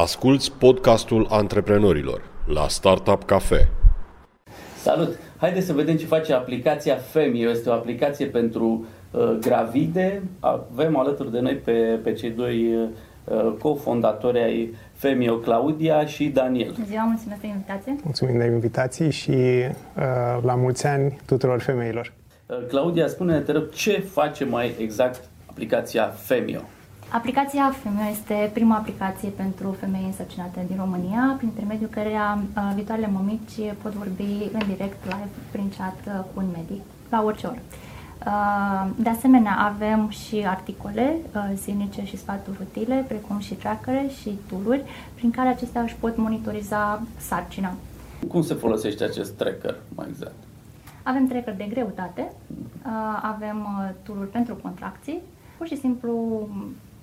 Asculți podcastul antreprenorilor la Startup Cafe. Salut! Haideți să vedem ce face aplicația Femio. Este o aplicație pentru uh, gravide. Avem alături de noi pe, pe cei doi uh, cofondatori ai Femio, Claudia și Daniel. Bună ziua, mulțumesc de invitație! Mulțumim de invitații și uh, la mulți ani tuturor femeilor! Uh, Claudia, spune-ne, te rog, ce face mai exact aplicația Femio? Aplicația Femio este prima aplicație pentru femei însărcinate din România, prin intermediul căreia uh, viitoarele mămici pot vorbi în direct, live, prin chat uh, cu un medic, la orice oră. Uh, de asemenea, avem și articole zilnice și sfaturi utile, precum și trackere și tool prin care acestea își pot monitoriza sarcina. Cum se folosește acest tracker mai exact? Avem tracker de greutate, avem tool pentru contracții, pur și simplu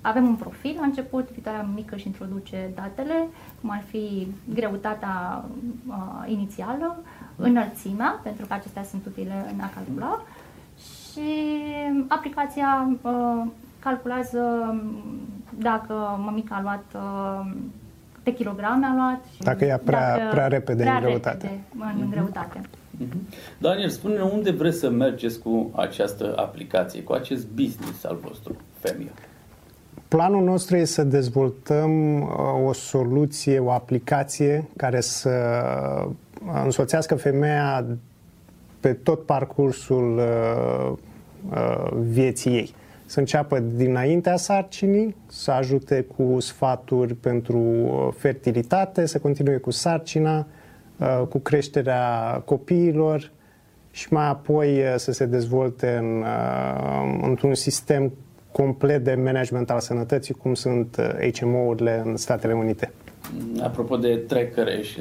avem un profil, la început viitoarea mică și introduce datele, cum ar fi greutatea uh, inițială, înălțimea, pentru că acestea sunt utile în a calcula și aplicația uh, calculează dacă mămica a luat uh, de kilograme a luat. Și dacă e prea, dacă, prea repede prea în greutate. Repede în uh-huh. greutate. Uh-huh. Daniel, spune unde vreți să mergeți cu această aplicație, cu acest business al vostru, Femio? Planul nostru este să dezvoltăm uh, o soluție, o aplicație care să însoțească femeia pe tot parcursul uh, uh, vieții ei. Să înceapă dinaintea sarcinii, să ajute cu sfaturi pentru fertilitate, să continue cu sarcina, cu creșterea copiilor și mai apoi să se dezvolte în, într-un sistem complet de management al sănătății, cum sunt HMO-urile uh, în Statele Unite. Apropo de trackere și,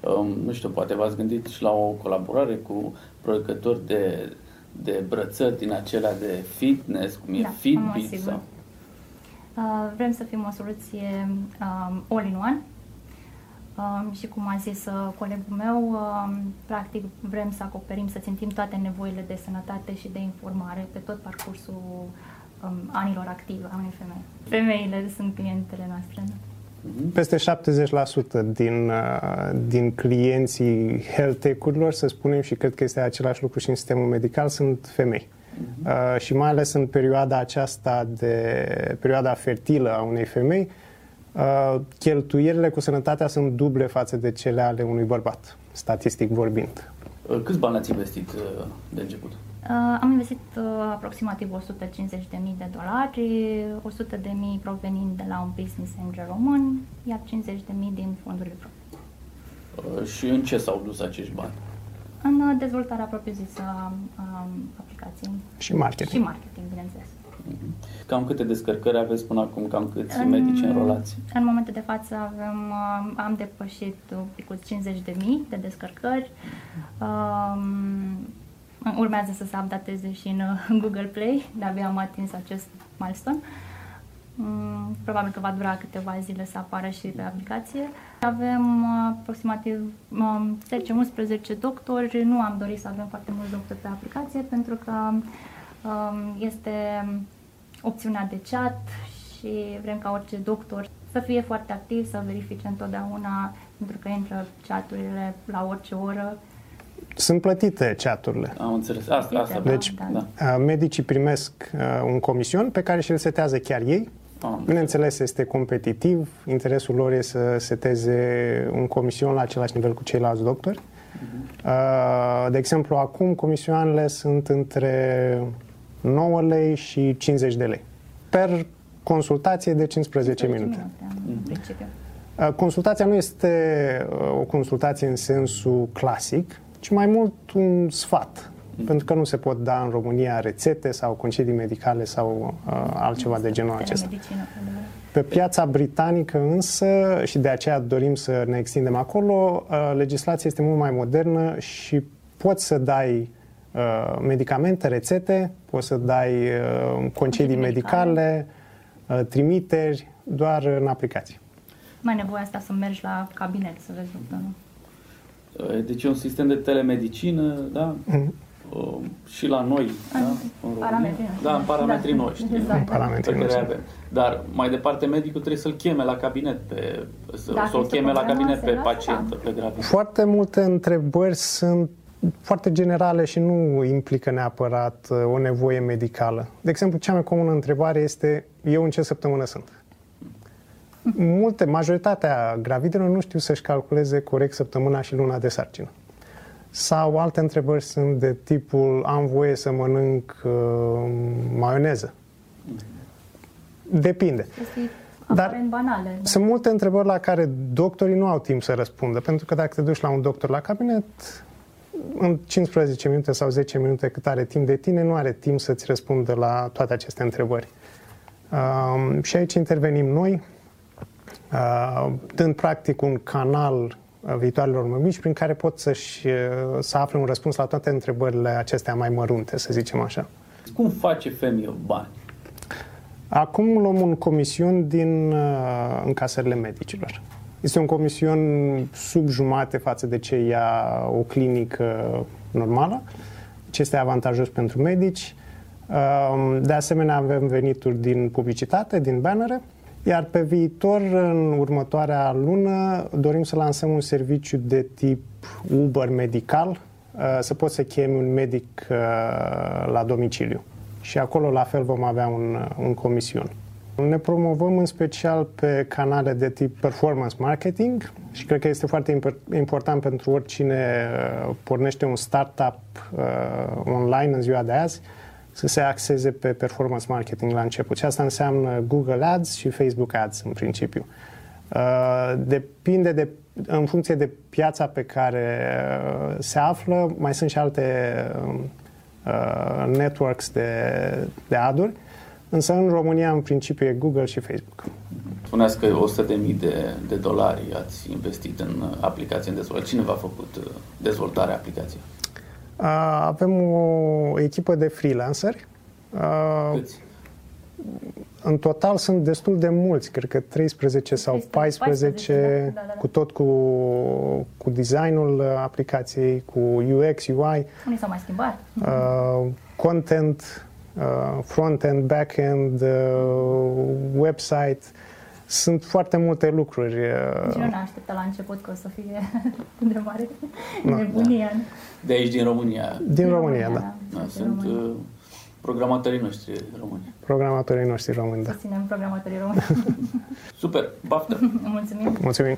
um, nu știu, poate v-ați gândit și la o colaborare cu producători de, de brățări din acelea de fitness, cum e da, Fitbit sau... Uh, vrem să fim o soluție um, all-in-one um, și cum a zis uh, colegul meu, um, practic vrem să acoperim, să țintim toate nevoile de sănătate și de informare pe tot parcursul um, anilor active a unei femei. Femeile sunt clientele noastre. Mhm. Peste 70% din, uh, din clienții health tech-urilor, să spunem, și cred că este același lucru și în sistemul medical, sunt femei. Uh-huh. Uh, și mai ales în perioada aceasta de perioada fertilă a unei femei, uh, cheltuielile cu sănătatea sunt duble față de cele ale unui bărbat, statistic vorbind. Uh, câți bani ați investit uh, de început? Uh, am investit uh, aproximativ 150.000 de dolari, 100.000 provenind de la un business angel român, iar 50.000 din fondurile proprii. Uh, și în ce s-au dus acești bani? În uh, dezvoltarea propriu-zisă a um, aplicației. Și marketing. Și marketing, bineînțeles. Uh-huh. Cam câte descărcări aveți până acum? Cam câți în, medici înrolați? În momentul de față avem, uh, am depășit cu 50.000 de descărcări. Uh-huh. Um, Urmează să se updateze și în Google Play, de-abia am atins acest milestone. Mm, probabil că va dura câteva zile să apară și pe aplicație. Avem uh, aproximativ 10-11 um, doctori. Nu am dorit să avem foarte mulți doctori pe aplicație pentru că um, este opțiunea de chat și vrem ca orice doctor să fie foarte activ, să verifice întotdeauna, pentru că intră chaturile la orice oră sunt plătite chaturile. Am înțeles. Asta, asta. Deci, da. da. medicii primesc uh, un comision pe care și-l setează chiar ei. Am Bineînțeles, este competitiv. Interesul lor este să seteze un comision la același nivel cu ceilalți doctori. Uh-huh. De exemplu, acum comisioanele sunt între 9 lei și 50 de lei. Per consultație de 15 minute. minute uh-huh. Consultația nu este o consultație în sensul clasic, ci mai mult un sfat. Mm. Pentru că nu se pot da în România rețete sau concedii medicale sau uh, altceva de genul acesta. Pe piața britanică însă, și de aceea dorim să ne extindem acolo, uh, legislația este mult mai modernă și poți să dai uh, medicamente, rețete, poți să dai uh, concedii medicale, uh, trimiteri, doar în aplicație. Mai nevoie asta să mergi la cabinet să vezi doctorul. Deci e un sistem de telemedicină, da? Mm. uh, și la noi, da? În parametrii noștri. Da, în parametrii da. noștri. Exact. În parametrii pe care noștri. avem. Dar mai departe medicul trebuie să-l cheme la cabinet pe, să, Dacă să o este cheme la problemă cabinet pe serioasă, pacient, da. pe gravid. Foarte multe întrebări sunt foarte generale și nu implică neapărat uh, o nevoie medicală. De exemplu, cea mai comună întrebare este eu în ce săptămână sunt? Multe, majoritatea gravidelor nu știu să-și calculeze corect săptămâna și luna de sarcină. Sau alte întrebări sunt de tipul am voie să mănânc uh, maioneză. Depinde. Chestii Dar aparent banale. Da. Sunt multe întrebări la care doctorii nu au timp să răspundă, pentru că dacă te duci la un doctor la cabinet, în 15 minute sau 10 minute cât are timp de tine, nu are timp să-ți răspundă la toate aceste întrebări. Um, și aici intervenim noi, uh, dând practic un canal uh, viitoarelor mămici prin care pot să-și, uh, să afle un răspuns la toate întrebările acestea mai mărunte, să zicem așa. Cum face femeie bani? Acum luăm un comision din uh, încasările medicilor. Este un comision sub jumate față de ce ia o clinică normală, ce este avantajos pentru medici. Uh, de asemenea, avem venituri din publicitate, din bannere, iar pe viitor, în următoarea lună, dorim să lansăm un serviciu de tip Uber medical, uh, să poți să chemi un medic uh, la domiciliu. Și acolo la fel vom avea un, un comision. Ne promovăm în special pe canale de tip performance marketing și cred că este foarte impor- important pentru oricine uh, pornește un startup uh, online în ziua de azi să se axeze pe performance marketing la început. Și asta înseamnă Google Ads și Facebook Ads în principiu. Uh, depinde de, în funcție de piața pe care uh, se află, mai sunt și alte uh, uh, networks de, de ad-uri, însă în România în principiu e Google și Facebook. Spuneați că 100.000 de, de, de dolari ați investit în uh, aplicație în dezvoltare. Cine v-a făcut uh, dezvoltarea aplicației? Uh, avem o echipă de freelanceri. Uh, Câți? în total sunt destul de mulți, cred că 13 sau 13, 14, 14, da, da, da. cu tot cu, cu designul aplicației, cu UX, UI, Unii s-au mai schimbat. uh, content, uh, front-end, back-end, uh, website. Sunt foarte multe lucruri. Nici Uh, nu ne așteptă la început că o să fie de mare Da. nebunia. De aici, din România. din România, da. Da, Din sunt România. uh, programatorii noștri români. Programatorii noștri români, da. Susținem programatorii români. Super, baftă! Mulțumim! Mulțumim!